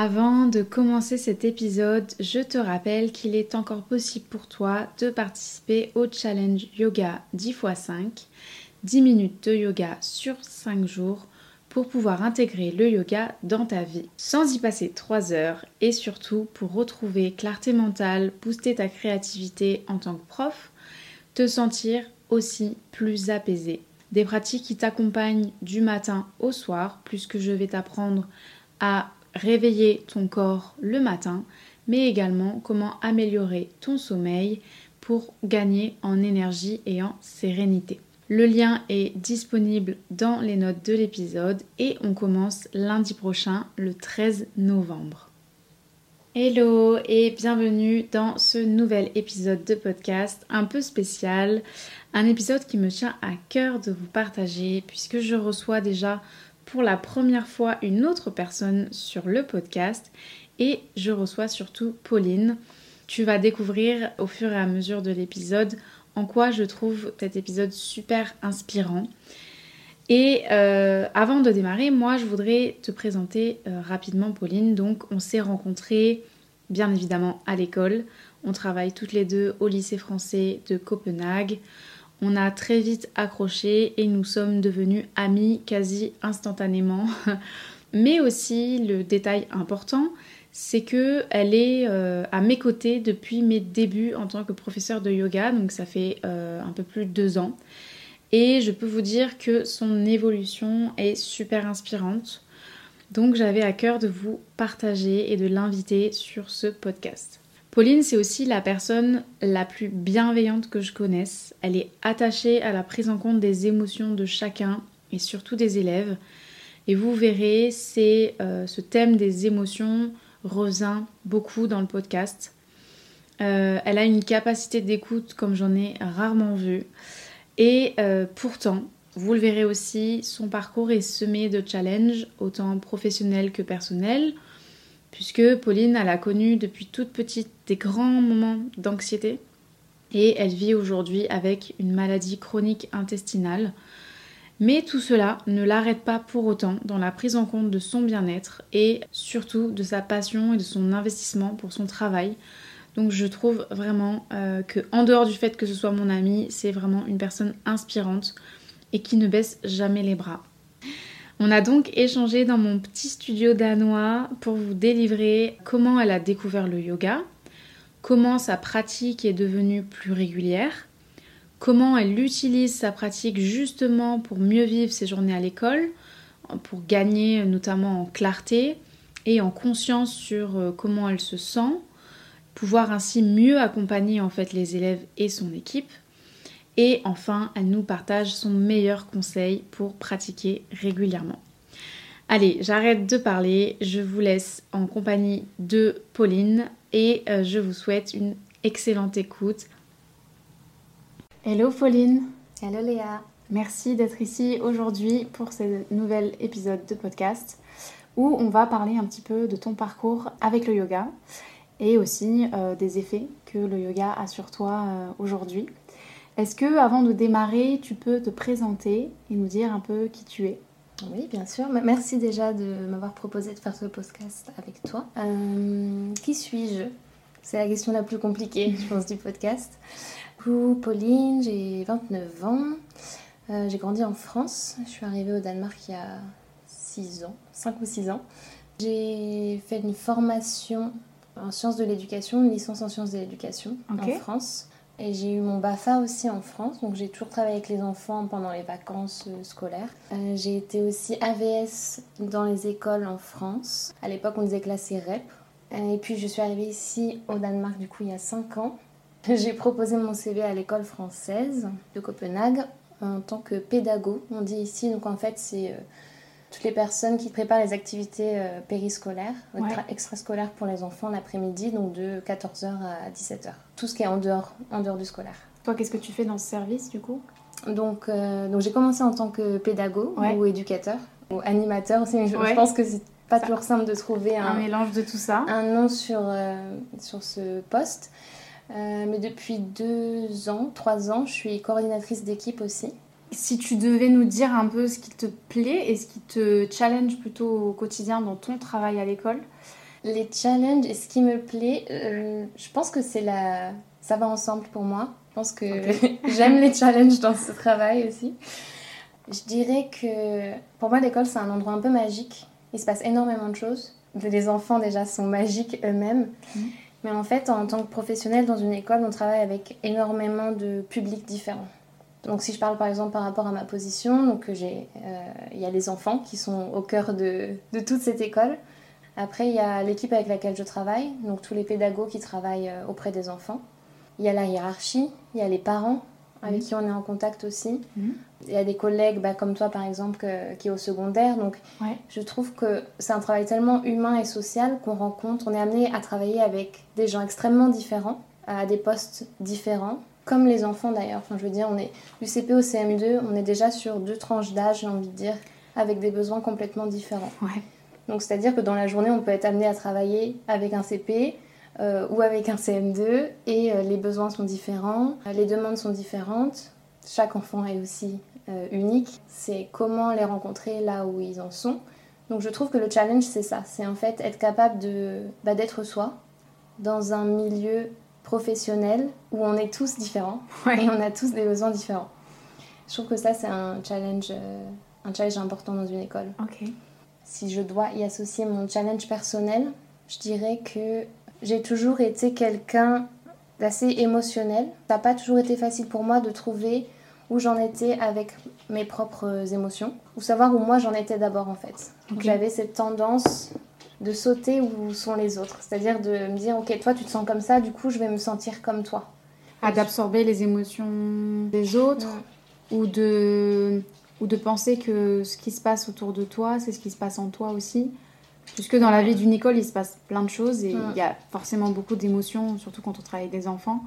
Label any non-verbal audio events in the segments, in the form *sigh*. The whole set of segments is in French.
Avant de commencer cet épisode, je te rappelle qu'il est encore possible pour toi de participer au challenge yoga 10 x 5, 10 minutes de yoga sur 5 jours pour pouvoir intégrer le yoga dans ta vie sans y passer 3 heures et surtout pour retrouver clarté mentale, booster ta créativité en tant que prof, te sentir aussi plus apaisé. Des pratiques qui t'accompagnent du matin au soir, puisque je vais t'apprendre à réveiller ton corps le matin, mais également comment améliorer ton sommeil pour gagner en énergie et en sérénité. Le lien est disponible dans les notes de l'épisode et on commence lundi prochain, le 13 novembre. Hello et bienvenue dans ce nouvel épisode de podcast un peu spécial, un épisode qui me tient à cœur de vous partager puisque je reçois déjà pour la première fois une autre personne sur le podcast et je reçois surtout Pauline. Tu vas découvrir au fur et à mesure de l'épisode en quoi je trouve cet épisode super inspirant. Et euh, avant de démarrer, moi je voudrais te présenter euh, rapidement Pauline. Donc on s'est rencontrés bien évidemment à l'école. On travaille toutes les deux au lycée français de Copenhague. On a très vite accroché et nous sommes devenus amis quasi instantanément. *laughs* Mais aussi le détail important, c'est que elle est euh, à mes côtés depuis mes débuts en tant que professeur de yoga, donc ça fait euh, un peu plus de deux ans. Et je peux vous dire que son évolution est super inspirante. Donc j'avais à cœur de vous partager et de l'inviter sur ce podcast. Pauline, c'est aussi la personne la plus bienveillante que je connaisse. Elle est attachée à la prise en compte des émotions de chacun et surtout des élèves. Et vous verrez, c'est euh, ce thème des émotions revient beaucoup dans le podcast. Euh, elle a une capacité d'écoute comme j'en ai rarement vu. Et euh, pourtant, vous le verrez aussi, son parcours est semé de challenges, autant professionnels que personnels puisque Pauline, elle a connu depuis toute petite des grands moments d'anxiété et elle vit aujourd'hui avec une maladie chronique intestinale. Mais tout cela ne l'arrête pas pour autant dans la prise en compte de son bien-être et surtout de sa passion et de son investissement pour son travail. Donc je trouve vraiment euh, que en dehors du fait que ce soit mon amie, c'est vraiment une personne inspirante et qui ne baisse jamais les bras. On a donc échangé dans mon petit studio danois pour vous délivrer comment elle a découvert le yoga, comment sa pratique est devenue plus régulière, comment elle utilise sa pratique justement pour mieux vivre ses journées à l'école, pour gagner notamment en clarté et en conscience sur euh, comment elle se sent, pouvoir ainsi mieux accompagner en fait les élèves et son équipe. Et enfin, elle nous partage son meilleur conseil pour pratiquer régulièrement. Allez, j'arrête de parler, je vous laisse en compagnie de Pauline et euh, je vous souhaite une excellente écoute. Hello Pauline Hello Léa Merci d'être ici aujourd'hui pour ce nouvel épisode de podcast où on va parler un petit peu de ton parcours avec le yoga et aussi euh, des effets que le yoga a sur toi euh, aujourd'hui. Est-ce que, avant de démarrer, tu peux te présenter et nous dire un peu qui tu es? Oui, bien sûr. Merci déjà de m'avoir proposé de faire ce podcast avec toi. Euh, qui suis-je? C'est la question la plus compliquée, je pense, du podcast. Pauline, j'ai 29 ans. Euh, j'ai grandi en France. Je suis arrivée au Danemark il y a 6 ans, 5 ou 6 ans. J'ai fait une formation en sciences de l'éducation, une licence en sciences de l'éducation en France. Et j'ai eu mon BAFA aussi en France, donc j'ai toujours travaillé avec les enfants pendant les vacances euh, scolaires. Euh, j'ai été aussi AVS dans les écoles en France. À l'époque, on disait classé REP. Euh, et puis, je suis arrivée ici au Danemark, du coup, il y a 5 ans. *laughs* J'ai proposé mon CV à l'école française de Copenhague en tant que pédago, on dit ici. Donc, en fait, c'est toutes les personnes qui préparent les activités euh, périscolaires, extrascolaires pour les enfants l'après-midi, donc de 14h à 17h. Tout ce qui est en dehors, en dehors du scolaire. Toi, qu'est-ce que tu fais dans ce service du coup? Donc, euh, donc j'ai commencé en tant que pédago ou éducateur ou animateur aussi, mais je, pense que c'est pas toujours simple de trouver un, mélange de tout ça. Un nom sur, euh, sur ce poste. mais depuis deux ans, trois ans, je suis coordinatrice d'équipe aussi. Si tu devais nous dire un peu ce qui te plaît et ce qui te challenge plutôt au quotidien dans ton travail à l'école, Les challenges et ce qui me plaît, euh, je pense que c'est la... ça va ensemble pour moi. Je pense que *laughs* j'aime les challenges dans ce travail aussi. Je dirais que pour moi, l'école, c'est un endroit un peu magique. Il se passe énormément de choses. Les enfants, déjà, sont magiques eux-mêmes. Mhm. Mais en fait, en tant que professionnel dans une école, on travaille avec énormément de publics différents. Donc si je parle par exemple par rapport à ma position, donc j'ai, euh, il y a les enfants qui sont au cœur de, de toute cette école. Après, il y a l'équipe avec laquelle je travaille, donc tous les pédagogues qui travaillent euh, auprès des enfants. Il y a la hiérarchie, il y a les parents avec qui on est en contact aussi. Mhm. Il y a des collègues bah, comme toi par exemple qui est au secondaire. Donc je trouve que c'est un travail tellement humain et social qu'on rencontre, on est amené à travailler avec des gens extrêmement différents, à des postes différents. Comme les enfants d'ailleurs, enfin je veux dire, on est du CP au CM2, on est déjà sur deux tranches d'âge, j'ai envie de dire, avec des besoins complètement différents. Donc c'est-à-dire que dans la journée, on peut être amené à travailler avec un CP, euh, ou avec un CM2 et euh, les besoins sont différents, euh, les demandes sont différentes. Chaque enfant est aussi unique. C'est comment les rencontrer là où ils en sont. Donc je trouve que le challenge c'est ça, c'est en fait être capable de bah, d'être soi dans un milieu professionnel où on est tous différents *laughs* et on a tous des besoins différents. Je trouve que ça c'est un challenge, un challenge important dans une école. Si je dois y associer mon challenge personnel, je dirais que j'ai toujours été quelqu'un d'assez émotionnel. Ça n'a pas toujours été facile pour moi de trouver où j'en étais avec mes propres émotions, ou savoir où moi j'en étais d'abord en fait. J'avais cette tendance de sauter où sont les autres, c'est-à-dire de me dire ok toi tu te sens comme ça, du coup je vais me sentir comme toi. À d'absorber les émotions des autres ou de ou de penser que ce qui se passe autour de toi c'est ce qui se passe en toi aussi. Puisque dans la vie d'une école, il se passe plein de choses et il y a forcément beaucoup d'émotions, surtout quand on travaille avec des enfants.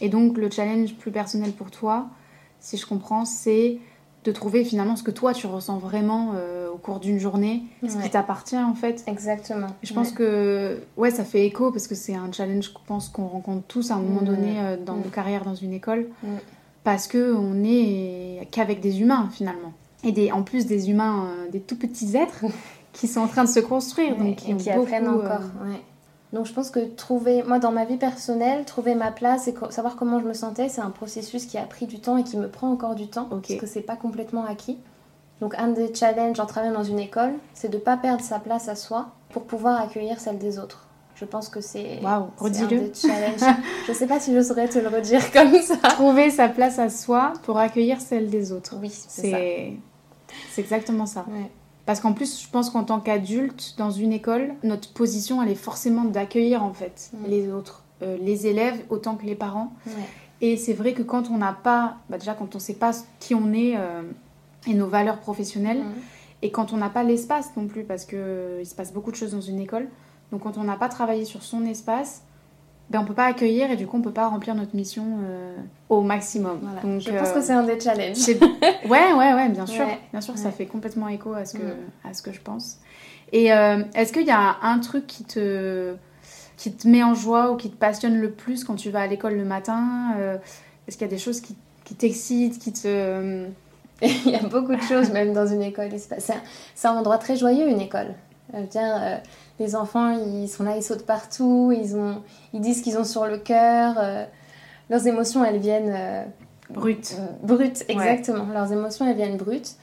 Et donc, le challenge plus personnel pour toi, si je comprends, c'est de trouver finalement ce que toi tu ressens vraiment euh, au cours d'une journée, ce qui t'appartient en fait. Exactement. je pense que ouais, ça fait écho parce que c'est un challenge, je pense qu'on rencontre tous à un moment donné euh, dans nos carrières dans une école, parce que on est qu'avec des humains finalement. Et des, en plus des humains, euh, des tout petits êtres *laughs* qui sont en train de se construire. donc, et qui apprennent encore. Donc je pense que trouver, moi dans ma vie personnelle, trouver ma place et savoir comment je me sentais, c'est un processus qui a pris du temps et qui me prend encore du temps, parce que c'est pas complètement acquis. Donc un des challenges en travaillant dans une école, c'est de ne pas perdre sa place à soi pour pouvoir accueillir celle des autres. Je pense que c'est wow, un des challenges. *laughs* je sais pas si je saurais te le redire comme ça. Trouver sa place à soi pour accueillir celle des autres. Oui, c'est C'est exactement ça. Ouais. Parce qu'en plus, je pense qu'en tant qu'adulte, dans une école, notre position, elle est forcément d'accueillir en fait les autres, euh, les élèves autant que les parents. Et c'est vrai que quand on n'a pas, bah, déjà quand on ne sait pas qui on est euh, et nos valeurs professionnelles, et quand on n'a pas l'espace non plus, parce qu'il il se passe beaucoup de choses dans une école, donc quand on n'a pas travaillé sur son espace, ben, on peut pas accueillir et du coup on peut pas remplir notre mission euh, au maximum. Donc, je pense que c'est un des challenges. *laughs* ouais, ouais, ouais, bien sûr. Bien sûr, ça fait complètement écho à ce que, à ce que je pense. Et euh, est-ce qu'il y a un truc qui te, qui te met en joie ou qui te passionne le plus quand tu vas à l'école le matin euh, Est-ce qu'il y a des choses qui, qui t'excitent, qui te... *laughs* Il y a beaucoup de choses même dans une école. C'est un, endroit très joyeux, une école. Tiens, les enfants, ils sont là, ils sautent partout, ils, ont, ils disent qu'ils ont sur le cœur. Euh, leurs émotions, elles viennent... Euh, brutes. Euh, brutes, exactement. Leurs émotions, elles viennent brutes.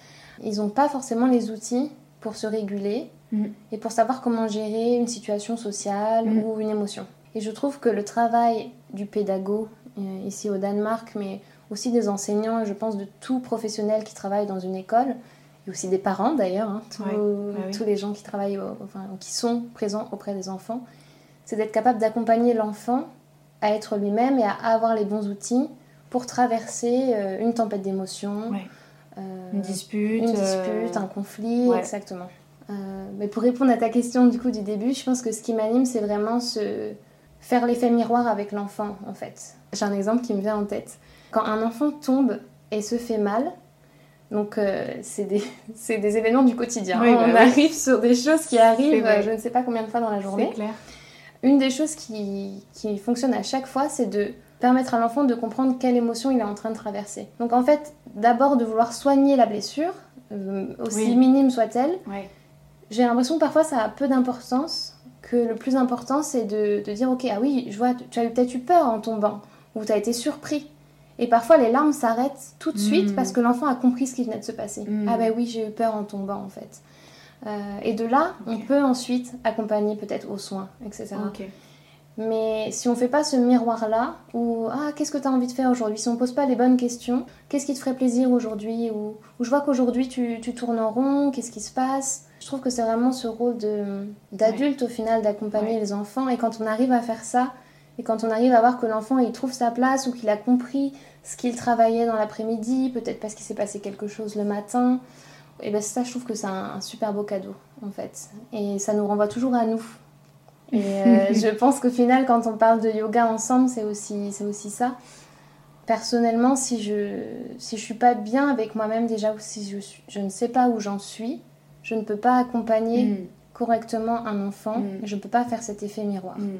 Ils n'ont pas forcément les outils pour se réguler mm. et pour savoir comment gérer une situation sociale mm. ou une émotion. Et je trouve que le travail du pédago, ici au Danemark, mais aussi des enseignants, je pense de tout professionnel qui travaille dans une école, et aussi des parents d'ailleurs, hein, tous, les gens qui travaillent, enfin, qui sont présents auprès des enfants, c'est d'être capable d'accompagner l'enfant à être lui-même et à avoir les bons outils pour traverser euh, une tempête d'émotions, euh, une dispute, une dispute, un conflit, exactement. Euh, mais pour répondre à ta question du coup du début, je pense que ce qui m'anime, c'est vraiment se faire l'effet miroir avec l'enfant en fait. J'ai un exemple qui me vient en tête. Quand un enfant tombe et se fait mal, donc, euh, c'est des, *laughs* des, événements du quotidien. Bah on arrive sur des choses qui arrivent, je ne sais pas combien de fois dans la journée. Clair. Une des choses qui, qui fonctionne à chaque fois, c'est de permettre à l'enfant de comprendre quelle émotion il est en train de traverser. Donc, en fait, d'abord de vouloir soigner la blessure, euh, aussi minime soit-elle. J'ai l'impression que parfois ça a peu d'importance que le plus important, c'est de, de dire, ok, ah oui, je vois, tu as peut-être eu peur en tombant, ou tu as été surpris. Et parfois, les larmes s'arrêtent tout de suite Mm. parce que l'enfant a compris ce qui venait de se passer. Mm. Ah ben oui, j'ai eu peur en tombant, en fait. Euh, et de là, on peut ensuite accompagner peut-être aux soins, etc. Mais si on fait pas ce miroir-là, ou ah, qu'est-ce que tu as envie de faire aujourd'hui? Si on pose pas les bonnes questions, qu'est-ce qui te ferait plaisir aujourd'hui? Ou, ou je vois qu'aujourd'hui tu, tu tournes en rond, qu'est-ce qui se passe? Je trouve que c'est vraiment ce rôle de- d'adulte au final d'accompagner Ouais. les enfants. Et quand on arrive à faire ça, et quand on arrive à voir que l'enfant il trouve sa place ou qu'il a compris ce qu'il travaillait dans l'après-midi, peut-être parce qu'il s'est passé quelque chose le matin, et ben ça je trouve que c'est un, un super beau cadeau en fait. Et ça nous renvoie toujours à nous. Et euh, *laughs* je pense qu'au final, quand on parle de yoga ensemble, c'est aussi, c'est aussi ça. Personnellement, si je si je suis pas bien avec moi-même déjà, ou si je, je ne sais pas où j'en suis, je ne peux pas accompagner Mm. correctement un enfant. Mm. et je ne peux pas faire cet effet miroir. Mm.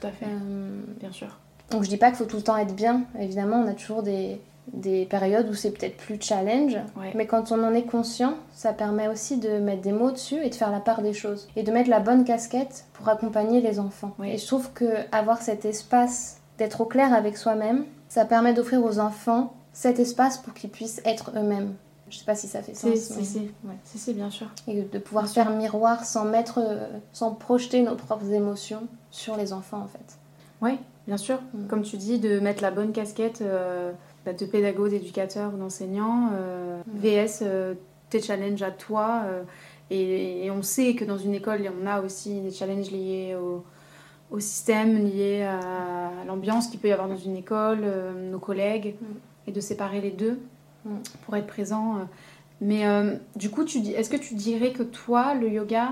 Tout à fait, Euh, bien sûr. donc je dis pas qu'il faut tout le temps être bien. Évidemment, on a toujours des, des périodes où c'est peut-être plus challenge. Ouais. Mais quand on en est conscient, ça permet aussi de mettre des mots dessus et de faire la part des choses. Et de mettre la bonne casquette pour accompagner les enfants. Et je trouve que avoir cet espace, d'être au clair avec soi-même, ça permet d'offrir aux enfants cet espace pour qu'ils puissent être eux-mêmes. Je sais pas si ça fait sens. si, mais- si. ouais. Si, si, bien sûr. Et de pouvoir Bien sûr. faire miroir sans mettre, euh, sans projeter nos propres émotions sur les enfants en fait. Oui, bien sûr. Mm. Comme tu dis, de mettre la bonne casquette euh, bah, de pédagogue, d'éducateur ou d'enseignant, euh, Mm. VS, euh, tes challenges à toi. et, et on sait que dans une école, on a aussi des challenges liés au, au système, liés à l'ambiance qu'il peut y avoir dans une école, nos collègues, Mm. et de séparer les deux. Pour être présent. euh. Mais euh, du coup, tu dis, est-ce que tu dirais que toi, le yoga,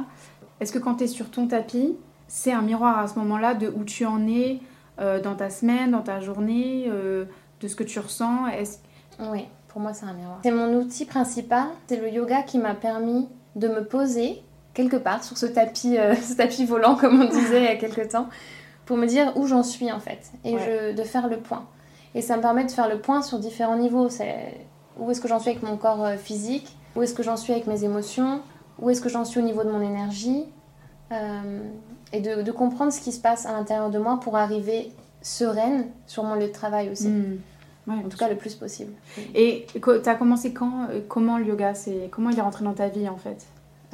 est-ce que quand tu es sur ton tapis, c'est un miroir à ce moment-là de où tu en es euh, dans ta semaine, dans ta journée, euh, de ce que tu ressens? Est-ce- Oui, pour moi c'est un miroir. C'est mon outil principal, c'est le yoga qui m'a permis de me poser quelque part sur ce tapis, *laughs* ce tapis volant comme on disait il y a quelques temps, pour me dire où j'en suis en fait, et Ouais. je- de faire le point. Et ça me permet de faire le point sur différents niveaux. C'est où est-ce que j'en suis avec mon corps euh, physique, où est-ce que j'en suis avec mes émotions, où est-ce que j'en suis au niveau de mon énergie, euh, et de, de comprendre ce qui se passe à l'intérieur de moi pour arriver sereine sur mon lieu de travail aussi. Hmm. Ouais, En tout cas, le plus possible. Et tu as commencé quand euh, Comment le yoga c'est Comment il est rentré dans ta vie en fait?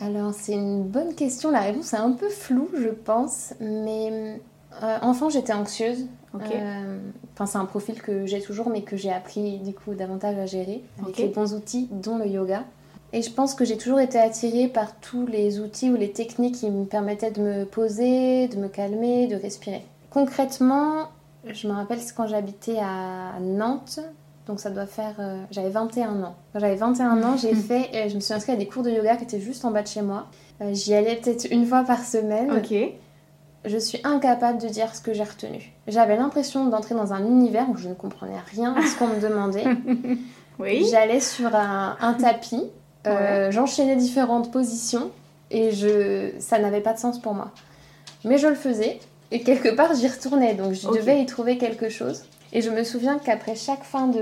Alors, c'est une bonne question. La réponse est un peu floue, je pense. Mais euh, enfant, j'étais anxieuse. Euh, Enfin, c'est un profil que j'ai toujours, mais que j'ai appris du coup davantage à gérer avec les bons outils, dont le yoga. Et je pense que j'ai toujours été attirée par tous les outils ou les techniques qui me permettaient de me poser, de me calmer, de respirer. Concrètement, je me rappelle quand j'habitais à Nantes, donc ça doit faire. euh, j'avais 21 ans. Quand j'avais 21 ans, j'ai *laughs* fait. euh, je me suis inscrite à des cours de yoga qui étaient juste en bas de chez moi. Euh, J'y allais peut-être une fois par semaine. Ok. Je suis incapable de dire ce que j'ai retenu. J'avais l'impression d'entrer dans un univers où je ne comprenais rien à ce qu'on me *laughs* demandait. Oui. J'allais sur un, un tapis, euh, j'enchaînais différentes positions et je, ça n'avait pas de sens pour moi. Mais je le faisais et quelque part j'y retournais, donc je devais y trouver quelque chose. Et je me souviens qu'après chaque fin de,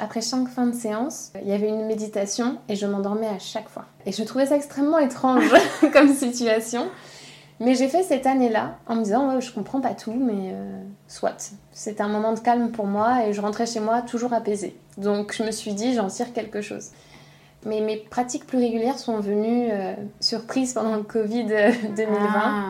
après chaque fin de séance, il y avait une méditation et je m'endormais à chaque fois. Et je trouvais ça extrêmement étrange *laughs* *laughs* comme situation. Mais j'ai fait cette année-là en me disant ouais, je comprends pas tout, mais euh, soit. C'était un moment de calme pour moi et je rentrais chez moi toujours apaisée. Donc je me suis dit j'en tire quelque chose. Mais mes pratiques plus régulières sont venues euh, surprises pendant le Covid euh, 2020, Ah,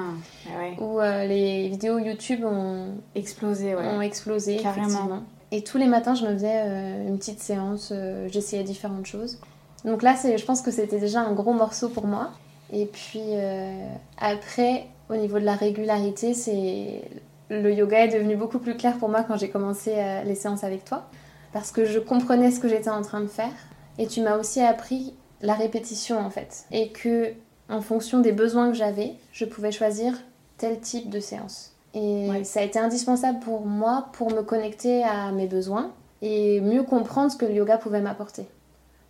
ouais. où euh, les vidéos YouTube ont, Explosé, ouais. ont explosé. Carrément. effectivement. Et tous les matins, je me faisais euh, une petite séance, euh, j'essayais différentes choses. Donc là, je pense que c'était déjà un gros morceau pour moi. Et puis euh, après, au niveau de la régularité, c'est le yoga est devenu beaucoup plus clair pour moi quand j'ai commencé euh, les séances avec toi, parce que je comprenais ce que j'étais en train de faire. Et tu m'as aussi appris la répétition en fait, et que en fonction des besoins que j'avais, je pouvais choisir tel type de séance. Et Ouais. ça a été indispensable pour moi pour me connecter à mes besoins et mieux comprendre ce que le yoga pouvait m'apporter.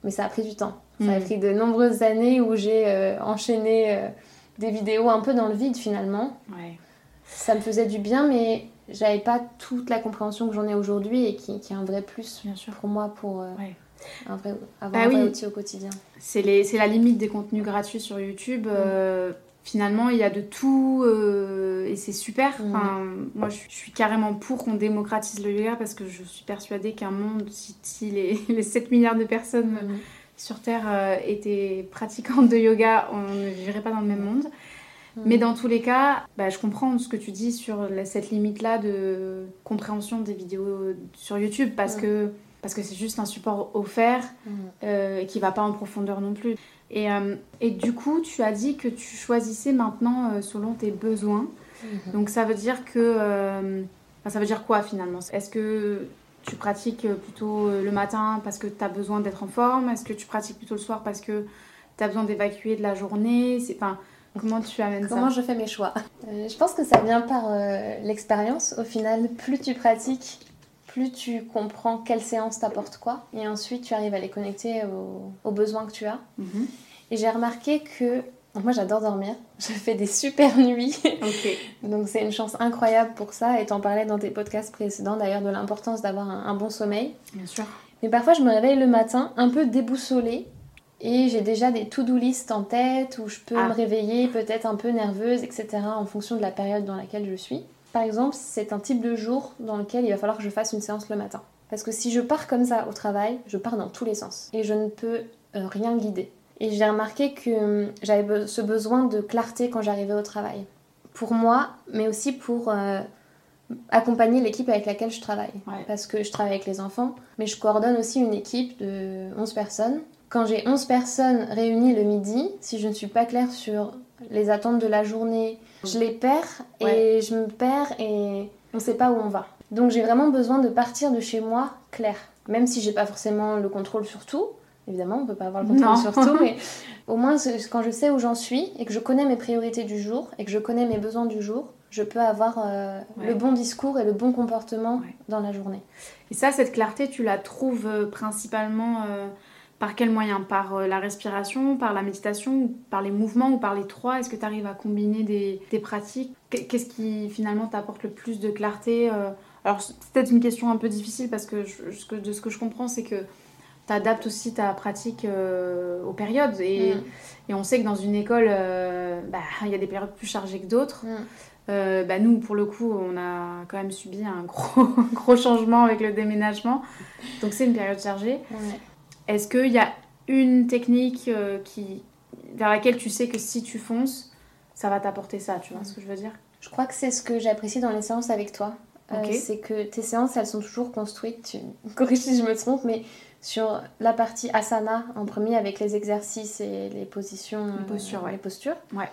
Mais ça a pris du temps. Ça a Mm. pris de nombreuses années où j'ai euh, enchaîné euh, des vidéos un peu dans le vide finalement. Ouais. Ça me faisait du bien, mais j'avais pas toute la compréhension que j'en ai aujourd'hui et qui, qui est un vrai plus Bien sûr. pour moi pour euh, Ouais. un vrai, avoir Bah un vrai oui. outil au quotidien. C'est la limite des contenus gratuits sur YouTube. finalement il y a de tout et c'est super. Enfin, moi je suis carrément pour qu'on démocratise le yoga parce que je suis persuadée qu'un monde, si, si les, *laughs* les 7 milliards de personnes Mhm. Sur Terre euh, étaient pratiquantes de yoga, on ne vivrait pas dans le même monde. Mhm. Mais dans tous les cas, bah, je comprends ce que tu dis sur la- cette limite-là de compréhension des vidéos sur YouTube parce Ouais. que parce que c'est juste un support offert Mhm. euh, qui va pas en profondeur non plus. Et, euh, et du coup, tu as dit que tu choisissais maintenant euh, selon tes besoins. Mhm. Donc ça veut dire que... ça veut dire quoi finalement? Est-ce que tu pratiques plutôt euh, le matin parce que tu as besoin d'être en forme? Est-ce que tu pratiques plutôt le soir parce que tu as besoin d'évacuer de la journée? C'est enfin, Comment tu amènes Comment ça je fais mes choix? Euh, Je pense que ça vient par euh, l'expérience. Au final, plus tu pratiques, plus tu comprends quelle séance t'apporte quoi. Et ensuite, tu arrives à les connecter aux, aux besoins que tu as. Mhm. Et j'ai remarqué que. Donc moi, j'adore dormir. Je fais des super *laughs* nuits. Donc, c'est une chance incroyable pour ça. Et t'en parlais dans tes podcasts précédents d'ailleurs de l'importance d'avoir un- un bon sommeil. Bien sûr. Mais parfois, je me réveille le matin un peu déboussolée et j'ai déjà des to-do list en tête où je peux Ah. me réveiller peut-être un peu nerveuse, etc. en fonction de la période dans laquelle je suis. Par exemple, c'est un type de jour dans lequel il va falloir que je fasse une séance le matin. Parce que si je pars comme ça au travail, je pars dans tous les sens et je ne peux euh, rien guider. Et j'ai remarqué que hum, j'avais ce besoin de clarté quand j'arrivais au travail. Pour moi, mais aussi pour euh, accompagner l'équipe avec laquelle je travaille. Ouais. Parce que je travaille avec les enfants, mais je coordonne aussi une équipe de 11 personnes. Quand j'ai 11 personnes réunies le midi, si je ne suis pas claire sur les attentes de la journée, je les perds et Ouais. je me perds et on ne sait pas où on va. Donc j'ai vraiment besoin de partir de chez moi clair. Même si j'ai pas forcément le contrôle sur tout, évidemment on peut pas avoir le contrôle Non. sur tout, mais *laughs* au moins quand je sais où j'en suis et que je connais mes priorités du jour et que je connais mes besoins du jour, je peux avoir euh, Ouais. le bon discours et le bon comportement Ouais. dans la journée. Et ça, cette clarté, tu la trouves euh, principalement euh, par quel moyen Par la respiration, par la méditation, par les mouvements ou par les trois? Est-ce que tu arrives à combiner des, des pratiques? Qu- Qu'est-ce qui finalement t'apporte le plus de clarté Alors, c'est peut-être une question un peu difficile parce que je- ce que- de ce que je comprends, c'est que tu adaptes aussi ta pratique euh, aux périodes. Et, Mm. et on sait que dans une école, euh, bah, il y a des périodes plus chargées que d'autres. Mm. Euh, bah, nous, pour le coup, on a quand même subi un gros, *laughs* gros changement avec le déménagement. Donc, c'est une période chargée. Est-ce qu'il y a une technique qui, vers laquelle tu sais que si tu fonces, ça va t'apporter ça Tu vois ce que je veux dire? Je crois que c'est ce que j'apprécie dans les séances avec toi. Euh, c'est que tes séances, elles sont toujours construites, tu me corriges si je me trompe, mais sur la partie asana en premier avec les exercices et les positions, Les postures, ouais. les postures. Ouais.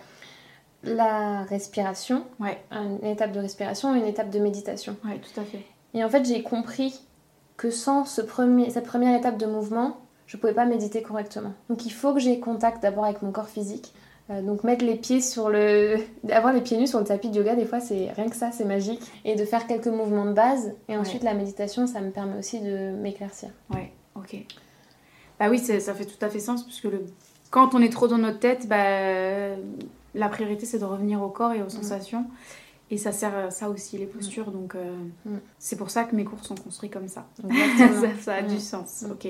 La respiration, Ouais, une étape de respiration et une étape de méditation. tout à fait. Et en fait, j'ai compris que sans ce premier, cette première étape de mouvement, je pouvais pas méditer correctement. Donc il faut que j'ai contact d'abord avec mon corps physique. Euh, donc mettre les pieds sur le... *laughs* Avoir les pieds nus sur le tapis de yoga, des fois, c'est rien que ça, c'est magique. Et de faire quelques mouvements de base. Et ensuite, la méditation, ça me permet aussi de m'éclaircir. Ouais, ok. Bah oui, ça fait tout à fait sens, puisque le... quand on est trop dans notre tête, bah, la priorité c'est de revenir au corps et aux sensations. Et ça sert à ça aussi, les postures. Donc euh, Mm. c'est pour ça que mes cours sont construits comme ça. *laughs* Ça, ça a du sens. Mm. Ok.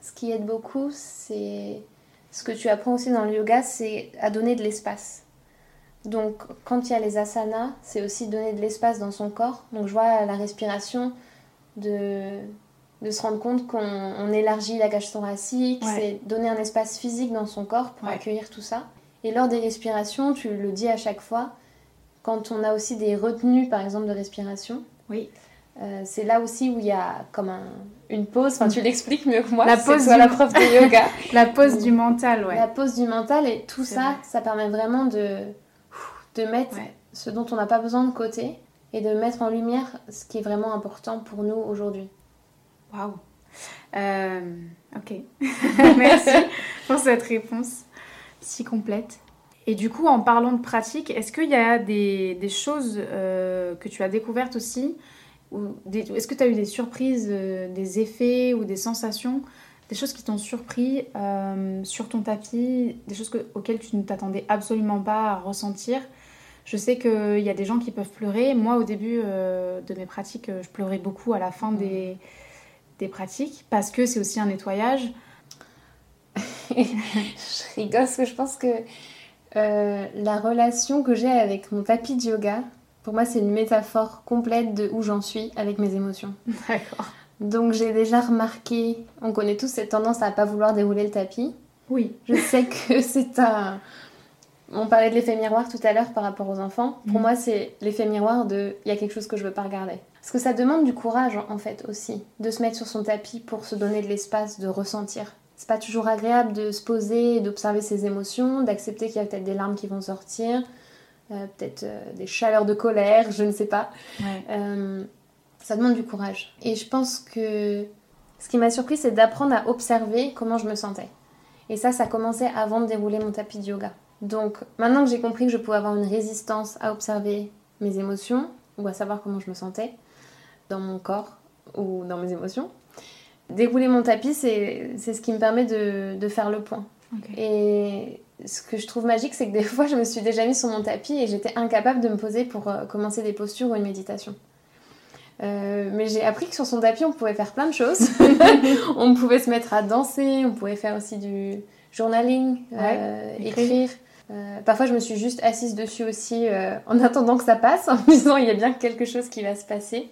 Ce qui aide beaucoup, c'est ce que tu apprends aussi dans le yoga, c'est à donner de l'espace. Donc, quand il y a les asanas, c'est aussi donner de l'espace dans son corps. Donc, je vois la respiration de, de se rendre compte qu'on on élargit la cage thoracique, Ouais. c'est donner un espace physique dans son corps pour Ouais. accueillir tout ça. Et lors des respirations, tu le dis à chaque fois, quand on a aussi des retenues, par exemple, de respiration, Oui. Euh, c'est là aussi où il y a comme un- une pause. Enfin, tu l'expliques mieux que moi. La pause toi du- la prof de yoga. *laughs* La pause du mental, ouais. La pause du mental et tout ça, vrai. ça permet vraiment de, de mettre Ouais. ce dont on n'a pas besoin de côté et de mettre en lumière ce qui est vraiment important pour nous aujourd'hui. Waouh. Euh, ok. *laughs* Merci pour cette réponse si complète. Et du coup, en parlant de pratique, est-ce qu'il y a des, des choses euh, que tu as découvertes aussi Est-ce que tu as eu des surprises, euh, des effets ou des sensations Des choses qui t'ont surpris euh, sur ton tapis Des choses que- auxquelles tu ne t'attendais absolument pas à ressentir? Je sais qu'il y a des gens qui peuvent pleurer. Moi, au début euh, de mes pratiques, je pleurais beaucoup à la fin des, des pratiques parce que c'est aussi un nettoyage. *laughs* je rigole parce que je pense que Euh, la relation que j'ai avec mon tapis de yoga, pour moi, c'est une métaphore complète de où j'en suis avec mes émotions. D'accord. Donc j'ai déjà remarqué, on connaît tous cette tendance à pas vouloir dérouler le tapis. Oui. Je sais que *laughs* c'est un... On parlait de l'effet miroir tout à l'heure par rapport aux enfants. Pour Mm. moi, c'est l'effet miroir de il y a quelque chose que je veux pas regarder. Parce que ça demande du courage en fait aussi, de se mettre sur son tapis pour se donner de l'espace, de ressentir. C'est pas toujours agréable de se poser, d'observer ses émotions, d'accepter qu'il y a peut-être des larmes qui vont sortir, peut-être euh, des chaleurs de colère, je ne sais pas. Ouais. Euh, ça demande du courage. Et je pense que ce qui m'a surpris, c'est d'apprendre à observer comment je me sentais. Et ça, ça commençait avant de dérouler mon tapis de yoga. Donc maintenant que j'ai compris que je pouvais avoir une résistance à observer mes émotions, ou à savoir comment je me sentais dans mon corps ou dans mes émotions, dérouler mon tapis, c'est c'est ce qui me permet de, de faire le point. Et ce que je trouve magique, c'est que des *laughs* fois, je me suis déjà mise sur mon tapis et j'étais incapable de me poser pour euh, commencer des postures ou une méditation. Euh, mais j'ai appris que sur son tapis, on pouvait faire plein de choses. *laughs* on pouvait se mettre à danser, on pouvait faire aussi du journaling, euh, écrire. écrire. Euh, parfois, je me suis juste assise dessus aussi en attendant que ça passe, en me disant il y a bien quelque chose qui va se passer.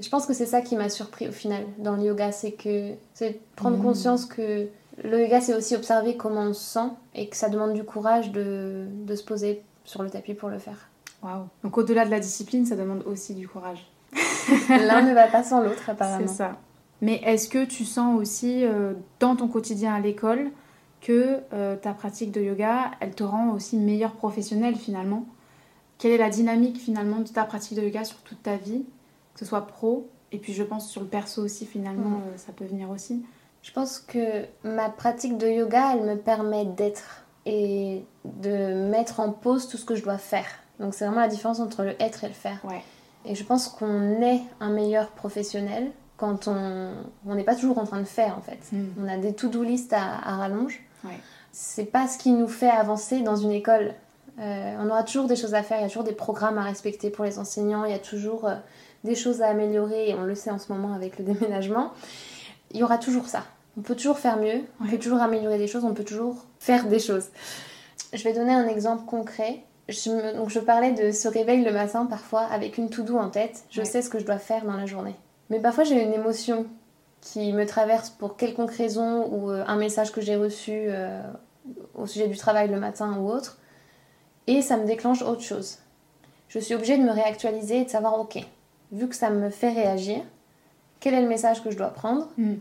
Je pense que c'est ça qui m'a surpris au final dans le yoga, c'est que c'est prendre Mhm. conscience que le yoga, c'est aussi observer comment on se sent et que ça demande du courage de, de se poser sur le tapis pour le faire. Waouh. Donc au-delà de la discipline, ça demande aussi du courage. *laughs* L'un ne va pas sans l'autre, C'est apparemment. ça. Mais est-ce que tu sens aussi euh, dans ton quotidien à l'école que euh, ta pratique de yoga, elle te rend aussi meilleure professionnelle finalement? Quelle est la dynamique finalement de ta pratique de yoga sur toute ta vie, que ce soit pro et puis je pense sur le perso aussi finalement, euh, ça peut venir aussi. Je pense que ma pratique de yoga, elle me permet d'être et de mettre en pause tout ce que je dois faire. Donc c'est vraiment la différence entre le être et le faire. Ouais. Et je pense qu'on est un meilleur professionnel quand on n'est pas toujours en train de faire en fait. Mm. On a des to-do list à, à rallonge. Ouais. C'est pas ce qui nous fait avancer dans une école. Euh, on aura toujours des choses à faire, il y a toujours des programmes à respecter pour les enseignants, il y a toujours euh, des choses à améliorer, et on le sait en ce moment avec le *laughs* déménagement. Il y aura toujours ça. On peut toujours faire mieux, on peut toujours améliorer des choses, on peut toujours faire des choses. Je vais donner un exemple concret. Je, me- donc je parlais de ce réveil le matin parfois avec une to-do en tête. Je sais ce que je dois faire dans la journée. Mais parfois j'ai une émotion qui me traverse pour quelconque raison ou euh, un message que j'ai reçu euh, au sujet du travail le matin ou autre. Et ça me déclenche autre chose. Je suis obligée de me réactualiser et de savoir, ok, vu que ça me fait réagir, quel est le message que je dois prendre Mm.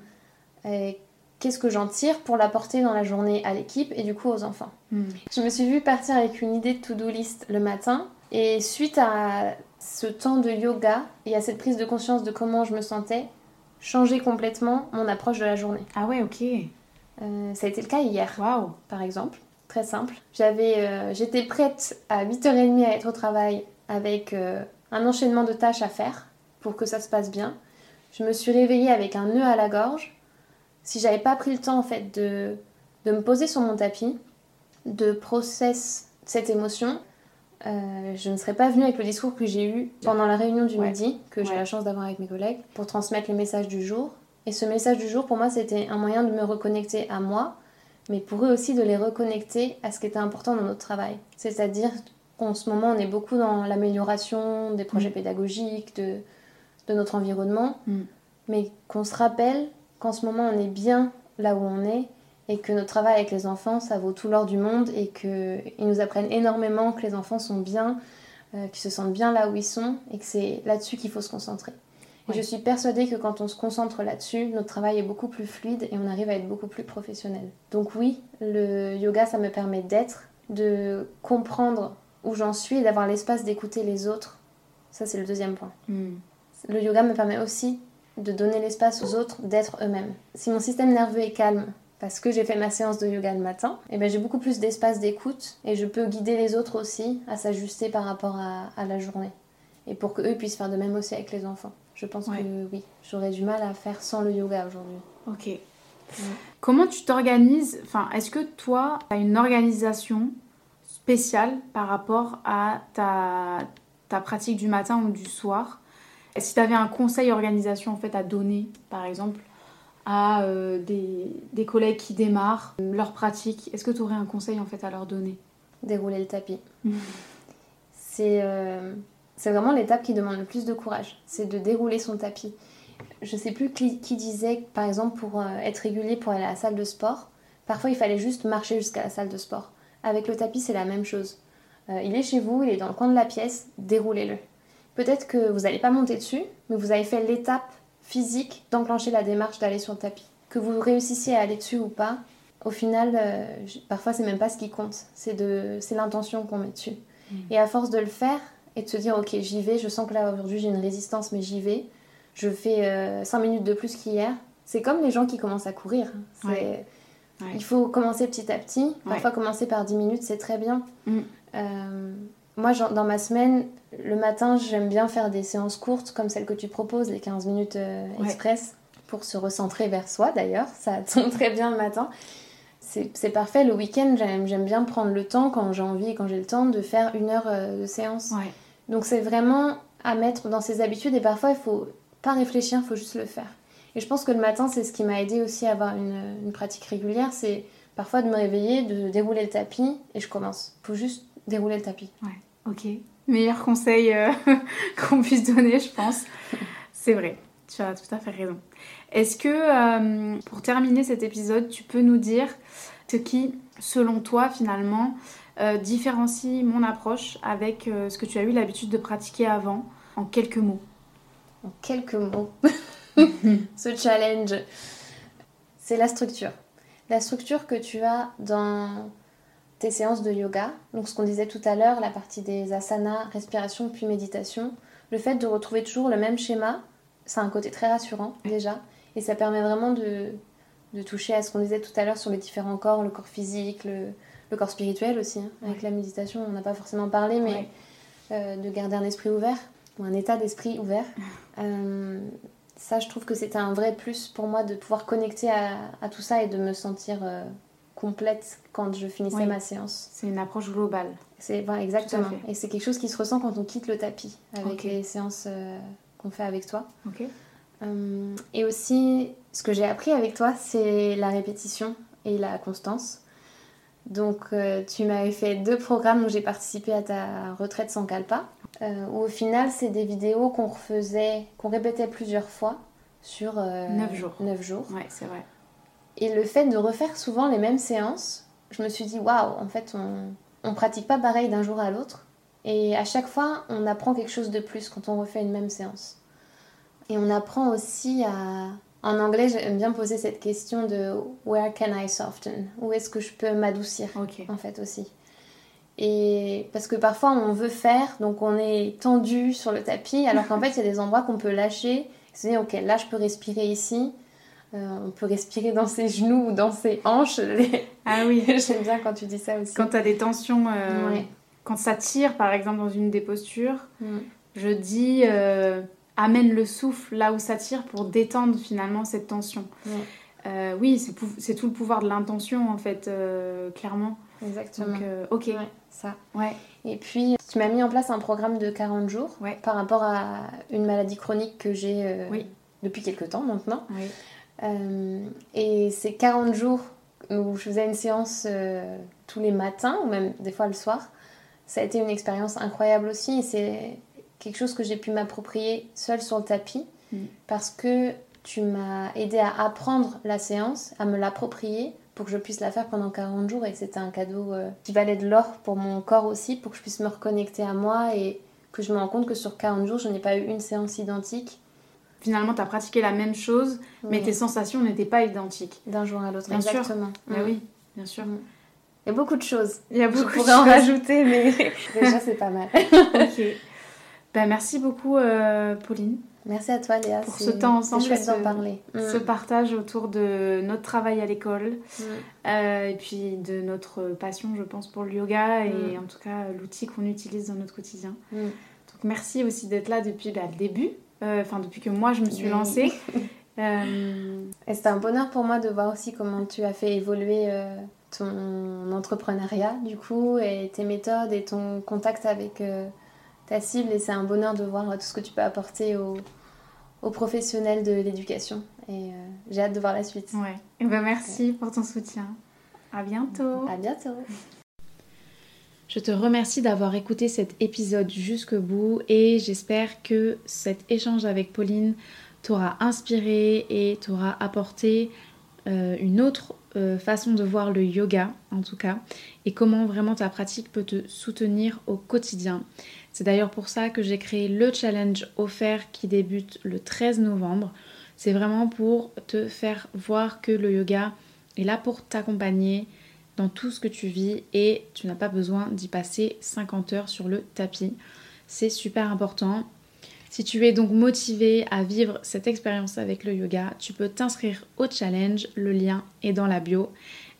et qu'est-ce que j'en tire pour l'apporter dans la journée à l'équipe et du coup aux enfants. Mm. Je me suis vue partir avec une idée de to-do list le matin et suite à ce temps de yoga et à cette prise de conscience de comment je me sentais, changer complètement mon approche de la journée. Ah ouais, ok. Euh, ça a été le cas hier, Waouh. par exemple. Très simple. J'avais, euh, j'étais prête à 8h30 à être au travail avec euh, un enchaînement de tâches à faire pour que ça se passe bien. Je me suis réveillée avec un nœud à la gorge. Si j'avais pas pris le temps en fait de, de me poser sur mon tapis, de process cette émotion, euh, je ne serais pas venue avec le discours que j'ai eu pendant la réunion du Ouais. midi, que j'ai Ouais. la chance d'avoir avec mes collègues, pour transmettre le message du jour. Et ce message du jour, pour moi, c'était un moyen de me reconnecter à moi, mais pour eux aussi de les reconnecter à ce qui était important dans notre travail. C'est-à-dire qu'en ce moment, on est beaucoup dans l'amélioration des projets Mm. pédagogiques, de, de notre environnement, Mm. mais qu'on se rappelle qu'en ce moment, on est bien là où on est et que notre travail avec les enfants, ça vaut tout l'or du monde et qu'ils nous apprennent énormément que les enfants sont bien, euh, qu'ils se sentent bien là où ils sont et que c'est là-dessus qu'il faut se concentrer. Et je suis persuadée que quand on se concentre là-dessus, notre travail est beaucoup plus fluide et on arrive à être beaucoup plus professionnel. Donc oui, le yoga, ça me permet d'être, de comprendre où j'en suis et d'avoir l'espace d'écouter les autres. Ça, c'est le deuxième point. Mm. Le yoga me permet aussi de donner l'espace aux autres d'être eux-mêmes. Si mon système nerveux est calme, parce que j'ai fait ma séance de yoga le matin, eh ben j'ai beaucoup plus d'espace d'écoute et je peux guider les autres aussi à s'ajuster par rapport à, à la journée. Et pour qu'eux puissent faire de même aussi avec les enfants. Je pense Ouais. que oui, j'aurais du mal à faire sans le yoga aujourd'hui. Ok. Comment tu t'organises Enfin, est-ce que toi, tu as une organisation spéciale par rapport à ta, ta pratique du matin ou du soir Si tu avais un conseil organisation en fait à donner, par exemple, à euh, des, des collègues qui démarrent euh, leur pratique, est-ce que tu aurais un conseil en fait à leur donner? Dérouler le tapis. *laughs* c'est euh, c'est vraiment l'étape qui demande le plus de courage, c'est de dérouler son tapis. Je sais plus qui, qui disait, par exemple, pour euh, être régulier pour aller à la salle de sport, parfois il fallait juste marcher jusqu'à la salle de sport. Avec le tapis, c'est la même chose. Il est chez vous, il est dans le coin de la pièce, déroulez-le. Peut-être que vous n'allez pas monter dessus, mais vous avez fait l'étape physique d'enclencher la démarche d'aller sur le tapis. Que vous réussissiez à aller dessus ou pas, au final, euh, parfois c'est même pas ce qui compte, c'est l'intention qu'on met dessus. Mm. Et à force de le faire et de se dire, ok, j'y vais, je sens que là aujourd'hui j'ai une résistance, mais j'y vais, je fais 5 euh, minutes de plus qu'hier. C'est comme les gens qui commencent à courir. Il faut commencer petit à petit. Parfois, commencer par 10 minutes, c'est très bien. Mm. Euh, moi, dans ma semaine, le matin, j'aime bien faire des séances courtes comme celles que tu proposes, les 15 minutes euh, express, pour se recentrer vers soi d'ailleurs. Ça *laughs* tombe très bien le matin. C'est parfait. Le week-end, j'aime bien prendre le temps, quand j'ai envie et quand j'ai le temps, de faire une heure euh, de séance. Donc, c'est vraiment à mettre dans ses habitudes et parfois, il faut pas réfléchir, il faut juste le faire. Et je pense que le matin, c'est ce qui m'a aidé aussi à avoir une, une pratique régulière. C'est parfois de me réveiller, de dérouler le tapis et je commence. Il faut juste dérouler le tapis. Ouais. Ok. Meilleur conseil euh, *laughs* qu'on puisse donner, je pense. C'est vrai, tu as tout à fait raison. Est-ce que, euh, pour terminer cet épisode, tu peux nous dire ce qui, selon toi, finalement, euh, différencie mon approche avec ce que tu as eu l'habitude de pratiquer avant, en quelques mots? En quelques mots. *laughs* ce challenge, c'est la structure. La structure que tu as dans tes séances de yoga. Donc ce qu'on disait tout à l'heure, la partie des asanas, respiration puis méditation. Le fait de retrouver toujours le même schéma, c'est un côté très rassurant déjà. Et ça permet vraiment de, de toucher à ce qu'on disait tout à l'heure sur les différents corps, le corps physique, le, le corps spirituel aussi. Hein. Avec la méditation, on n'a pas forcément parlé, mais euh, de garder un esprit ouvert, ou un état d'esprit ouvert. *laughs* Euh, ça, je trouve que c'était un vrai plus pour moi de pouvoir connecter à, à tout ça et de me sentir euh, complète quand je finissais ma séance. C'est une approche globale. C'est exactement. Et c'est quelque chose qui se ressent quand on quitte le tapis avec les séances euh, qu'on fait avec toi. Euh, et aussi, ce que j'ai appris avec toi, c'est la répétition et la constance. Donc, euh, tu m'avais fait deux programmes où j'ai participé à ta retraite sans calpa, où au final, c'est des vidéos qu'on refaisait, qu'on répétait plusieurs fois sur 9 jours. 9 jours. Ouais, c'est vrai. Et le fait de refaire souvent les mêmes séances, je me suis dit, waouh, en fait, on, ne pratique pas pareil d'un jour à l'autre. Et à chaque fois, on apprend quelque chose de plus quand on refait une même séance. Et on apprend aussi à... En anglais, j'aime bien poser cette question de Where can I soften? Où est-ce que je peux m'adoucir En fait aussi? Et parce que parfois on veut faire, donc on est tendu sur le tapis, alors qu'en fait il y a des endroits qu'on peut lâcher. Dire, ok, là je peux respirer ici, on peut respirer dans ses genoux ou dans ses hanches. *laughs* Ah oui. *laughs* J'aime bien quand tu dis ça aussi. Quand tu as des tensions, euh, quand ça tire par exemple dans une des postures, mm. je dis euh, amène le souffle là où ça tire pour détendre finalement cette tension. oui, c'est tout le pouvoir de l'intention en fait, clairement. Exactement. Donc, ok. ça. Ouais. Et puis, tu m'as mis en place un programme de 40 jours par rapport à une maladie chronique que j'ai depuis quelques temps maintenant. Oui. Euh, et ces 40 jours où je faisais une séance euh, tous les matins ou même des fois le soir, ça a été une expérience incroyable aussi. Et c'est quelque chose que j'ai pu m'approprier seule sur le tapis mm. parce que tu m'as aidé à apprendre la séance, à me l'approprier pour que je puisse la faire pendant 40 jours et c'était un cadeau euh, qui valait de l'or pour mon corps aussi, pour que je puisse me reconnecter à moi et que je me rends compte que sur 40 jours, je n'ai pas eu une séance identique finalement tu as pratiqué la même chose, mais tes sensations n'étaient pas identiques. D'un jour à l'autre, exactement. Sûr. oui, bien sûr. Il y a beaucoup de choses. Il y a beaucoup Je pourrais en rajouter, mais *laughs* déjà c'est pas mal. *laughs* ok. Ben, merci beaucoup, euh, Pauline. Merci à toi, Léa. Pour ce temps ensemble, ce, parler. ce partage autour de notre travail à l'école mm. euh, et puis de notre passion, je pense, pour le yoga et mm. en tout cas l'outil qu'on utilise dans notre quotidien. Mm. Donc merci aussi d'être là depuis bah, le début enfin depuis que moi je me suis lancée. *laughs* Euh, et c'était un bonheur pour moi de voir aussi comment tu as fait évoluer euh, ton entrepreneuriat du coup et tes méthodes et ton contact avec ta cible et c'est un bonheur de voir tout ce que tu peux apporter aux, aux professionnels de l'éducation et j'ai hâte de voir la suite. Ouais. Et ben merci pour ton soutien. À bientôt. À bientôt. Je te remercie d'avoir écouté cet épisode jusqu'au bout et j'espère que cet échange avec Pauline t'aura inspiré et t'aura apporté euh, une autre euh, façon de voir le yoga en tout cas et comment vraiment ta pratique peut te soutenir au quotidien. C'est d'ailleurs pour ça que j'ai créé le challenge offert qui débute le 13 novembre. C'est vraiment pour te faire voir que le yoga est là pour t'accompagner dans tout ce que tu vis et tu n'as pas besoin d'y passer 50 heures sur le tapis. C'est super important. Si tu es donc motivé à vivre cette expérience avec le yoga, tu peux t'inscrire au challenge. Le lien est dans la bio.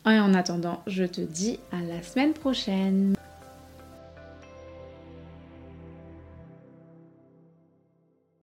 Et en attendant, je te dis à la semaine prochaine.